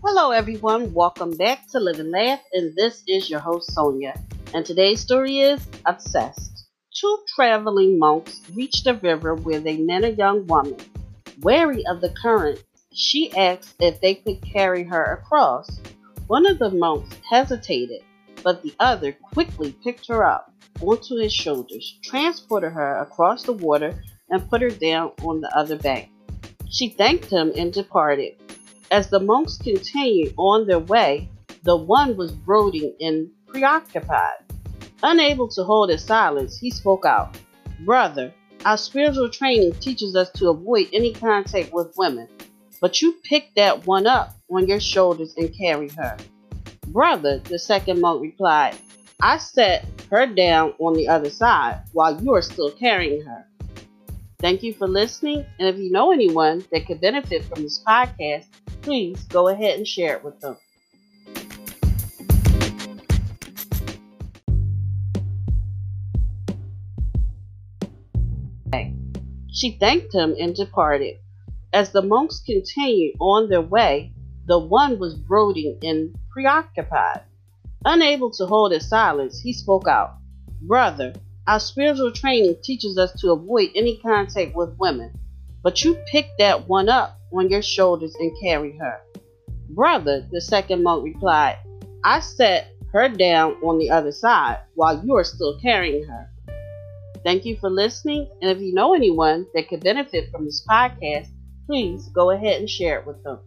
Hello, everyone. Welcome back to Live and Laugh, and this is your host, Sonia. And today's story is Obsessed. Two traveling monks reached a river where they met a young woman. Wary of the current, she asked if they could carry her across. One of the monks hesitated, but the other quickly picked her up onto his shoulders, transported her across the water, and put her down on the other bank. She thanked him and departed. As the monks continued on their way, the one was brooding and preoccupied. Unable to hold his silence, he spoke out. Brother, our spiritual training teaches us to avoid any contact with women, but you picked that one up on your shoulders and carried her. Brother, the second monk replied, I set her down on the other side while you are still carrying her. Thank you for listening, and if you know anyone that could benefit from this podcast, please go ahead and share it with them. She thanked him and departed. As the monks continued on their way, the one was brooding and preoccupied. Unable to hold his silence, he spoke out. Brother, our spiritual training teaches us to avoid any contact with women, but you picked that one up on your shoulders and carry her. Brother, the second monk replied, I set her down on the other side while you are still carrying her. Thank you for listening, and if you know anyone that could benefit from this podcast, please go ahead and share it with them.